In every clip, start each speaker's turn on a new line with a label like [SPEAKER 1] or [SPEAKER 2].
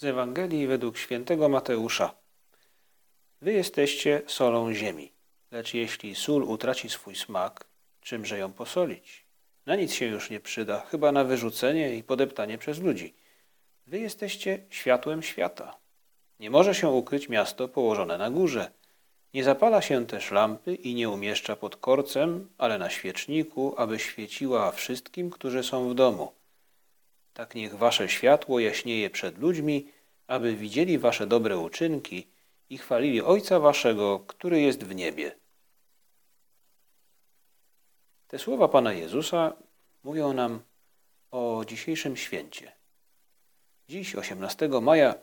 [SPEAKER 1] Z Ewangelii według świętego Mateusza. Wy jesteście solą ziemi, lecz jeśli sól utraci swój smak, czymże ją posolić? Na nic się już nie przyda, chyba na wyrzucenie i podeptanie przez ludzi. Wy jesteście światłem świata. Nie może się ukryć miasto położone na górze. Nie zapala się też lampy i nie umieszcza pod korcem, ale na świeczniku, aby świeciła wszystkim, którzy są w domu. Tak niech wasze światło jaśnieje przed ludźmi, aby widzieli wasze dobre uczynki i chwalili Ojca waszego, który jest w niebie. Te słowa Pana Jezusa mówią nam o dzisiejszym święcie. Dziś, 18 maja,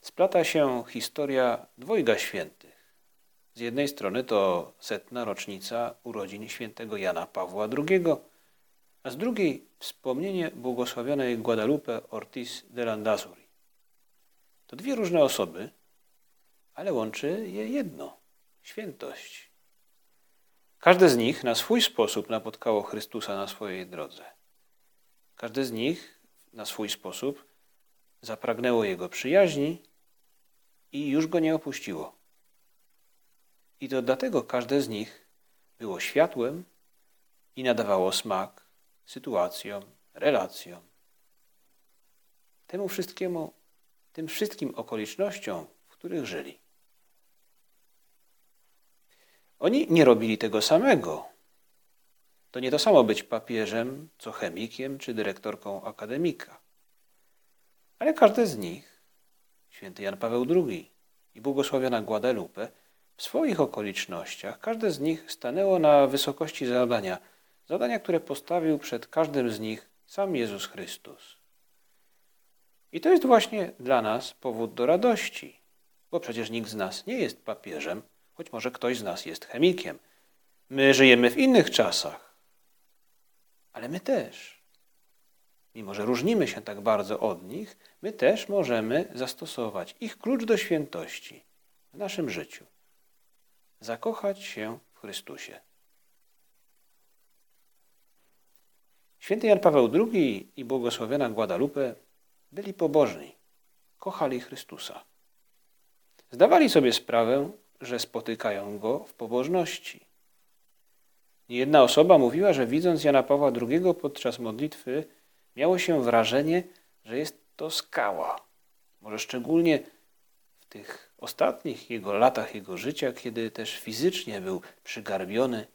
[SPEAKER 1] splata się historia dwojga świętych. Z jednej strony to setna rocznica urodzin świętego Jana Pawła II, a z drugiej wspomnienie błogosławionej Guadalupe Ortiz de Landazuri. To dwie różne osoby, ale łączy je jedno świętość. Każde z nich na swój sposób napotkało Chrystusa na swojej drodze. Każde z nich na swój sposób zapragnęło Jego przyjaźni i już Go nie opuściło. I to dlatego każde z nich było światłem i nadawało smak sytuacjom, relacjom. Temu wszystkiemu, tym wszystkim okolicznościom, w których żyli. Oni nie robili tego samego. To nie to samo być papieżem, co chemikiem czy dyrektorką akademika. Ale każdy z nich, święty Jan Paweł II i błogosławiona Guadalupe, w swoich okolicznościach, każde z nich stanęło na wysokości zadania, zadania, które postawił przed każdym z nich sam Jezus Chrystus. I to jest właśnie dla nas powód do radości, bo przecież nikt z nas nie jest papieżem, choć może ktoś z nas jest chemikiem. My żyjemy w innych czasach, ale my też. Mimo, że różnimy się tak bardzo od nich, my też możemy zastosować ich klucz do świętości w naszym życiu. Zakochać się w Chrystusie. Święty Jan Paweł II i błogosławiona Guadalupe byli pobożni, kochali Chrystusa. Zdawali sobie sprawę, że spotykają Go w pobożności. Niejedna osoba mówiła, że widząc Jana Pawła II podczas modlitwy, miało się wrażenie, że jest to skała. Może szczególnie w tych ostatnich jego latach jego życia, kiedy też fizycznie był przygarbiony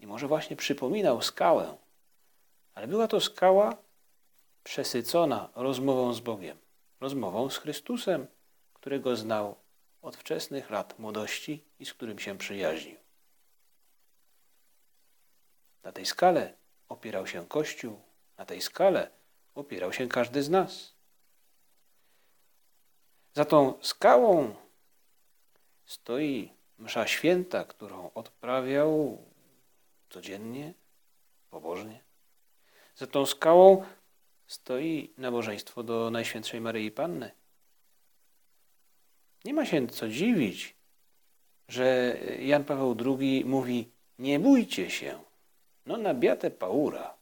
[SPEAKER 1] i może właśnie przypominał skałę. Ale była to skała przesycona rozmową z Bogiem, rozmową z Chrystusem, którego znał od wczesnych lat młodości i z którym się przyjaźnił. Na tej skale opierał się Kościół, na tej skale opierał się każdy z nas. Za tą skałą stoi msza święta, którą odprawiał codziennie, pobożnie. Za tą skałą stoi nabożeństwo do Najświętszej Maryi Panny. Nie ma się co dziwić, że Jan Paweł II mówi: Nie bójcie się. No, na biatę paura,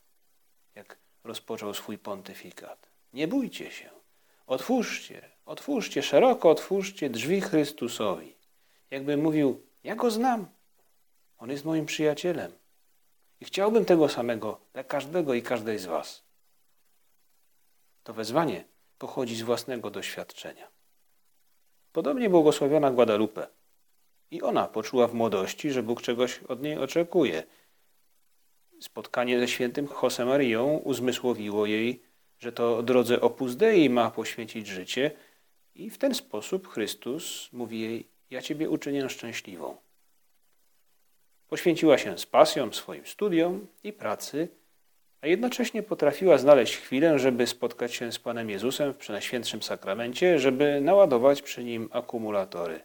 [SPEAKER 1] jak rozpoczął swój pontyfikat. Nie bójcie się. Otwórzcie, otwórzcie, szeroko otwórzcie drzwi Chrystusowi. Jakby mówił: Ja go znam. On jest moim przyjacielem. I chciałbym tego samego dla każdego i każdej z Was. To wezwanie pochodzi z własnego doświadczenia. Podobnie błogosławiona Guadalupe. I ona poczuła w młodości, że Bóg czegoś od niej oczekuje. Spotkanie ze świętym Josemaриą uzmysłowiło jej, że to drodze Opus Dei ma poświęcić życie i w ten sposób Chrystus mówi jej, ja Ciebie uczynię szczęśliwą. Poświęciła się z pasją swoim studiom i pracy, a jednocześnie potrafiła znaleźć chwilę, żeby spotkać się z Panem Jezusem w Przenajświętszym Sakramencie, żeby naładować przy nim akumulatory.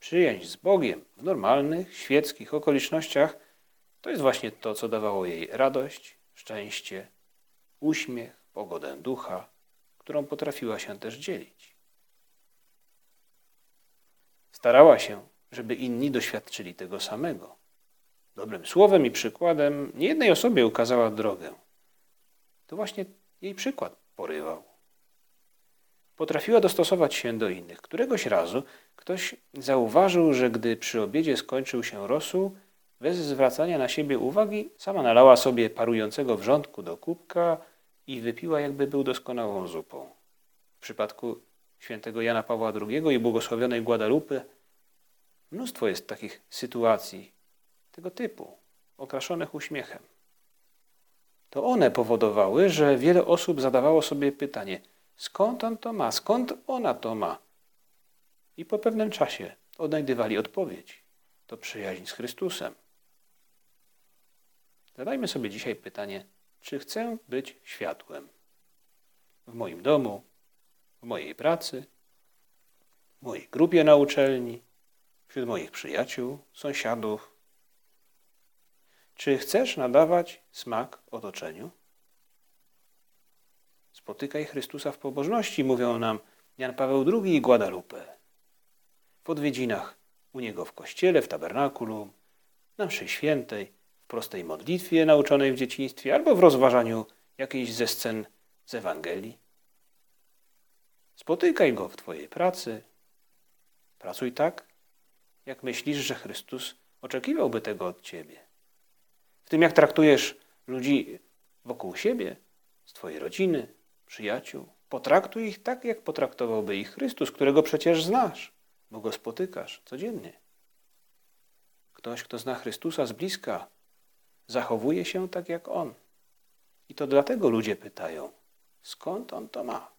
[SPEAKER 1] Przyjęć z Bogiem w normalnych, świeckich okolicznościach to jest właśnie to, co dawało jej radość, szczęście, uśmiech, pogodę ducha, którą potrafiła się też dzielić. Starała się, żeby inni doświadczyli tego samego. Dobrym słowem i przykładem niejednej osobie ukazała drogę. To właśnie jej przykład porywał. potrafiła dostosować się do innych. Któregoś razu ktoś zauważył, że gdy przy obiedzie skończył się rosół, bez zwracania na siebie uwagi, sama nalała sobie parującego wrzątku do kubka i wypiła, jakby był doskonałą zupą. W przypadku świętego Jana Pawła II i błogosławionej Guadalupe mnóstwo jest takich sytuacji tego typu, okraszonych uśmiechem. To one powodowały, że wiele osób zadawało sobie pytanie, skąd on to ma, skąd ona to ma? I po pewnym czasie odnajdywali odpowiedź. To przyjaźń z Chrystusem. Zadajmy sobie dzisiaj pytanie, czy chcę być światłem w moim domu, w mojej pracy, w mojej grupie na uczelni, wśród moich przyjaciół, sąsiadów. Czy chcesz nadawać smak otoczeniu? Spotykaj Chrystusa w pobożności, mówią nam Jan Paweł II i Guadalupe. W odwiedzinach u Niego w kościele, w tabernakulum, na mszy świętej, w prostej modlitwie nauczonej w dzieciństwie albo w rozważaniu jakiejś ze scen z Ewangelii. Spotykaj Go w Twojej pracy. Pracuj tak, jak myślisz, że Chrystus oczekiwałby tego od Ciebie. W tym, jak traktujesz ludzi wokół siebie, z Twojej rodziny, przyjaciół. Potraktuj ich tak, jak potraktowałby ich Chrystus, którego przecież znasz, bo Go spotykasz codziennie. Ktoś, kto zna Chrystusa z bliska, zachowuje się tak jak On. I to dlatego ludzie pytają, skąd On to ma?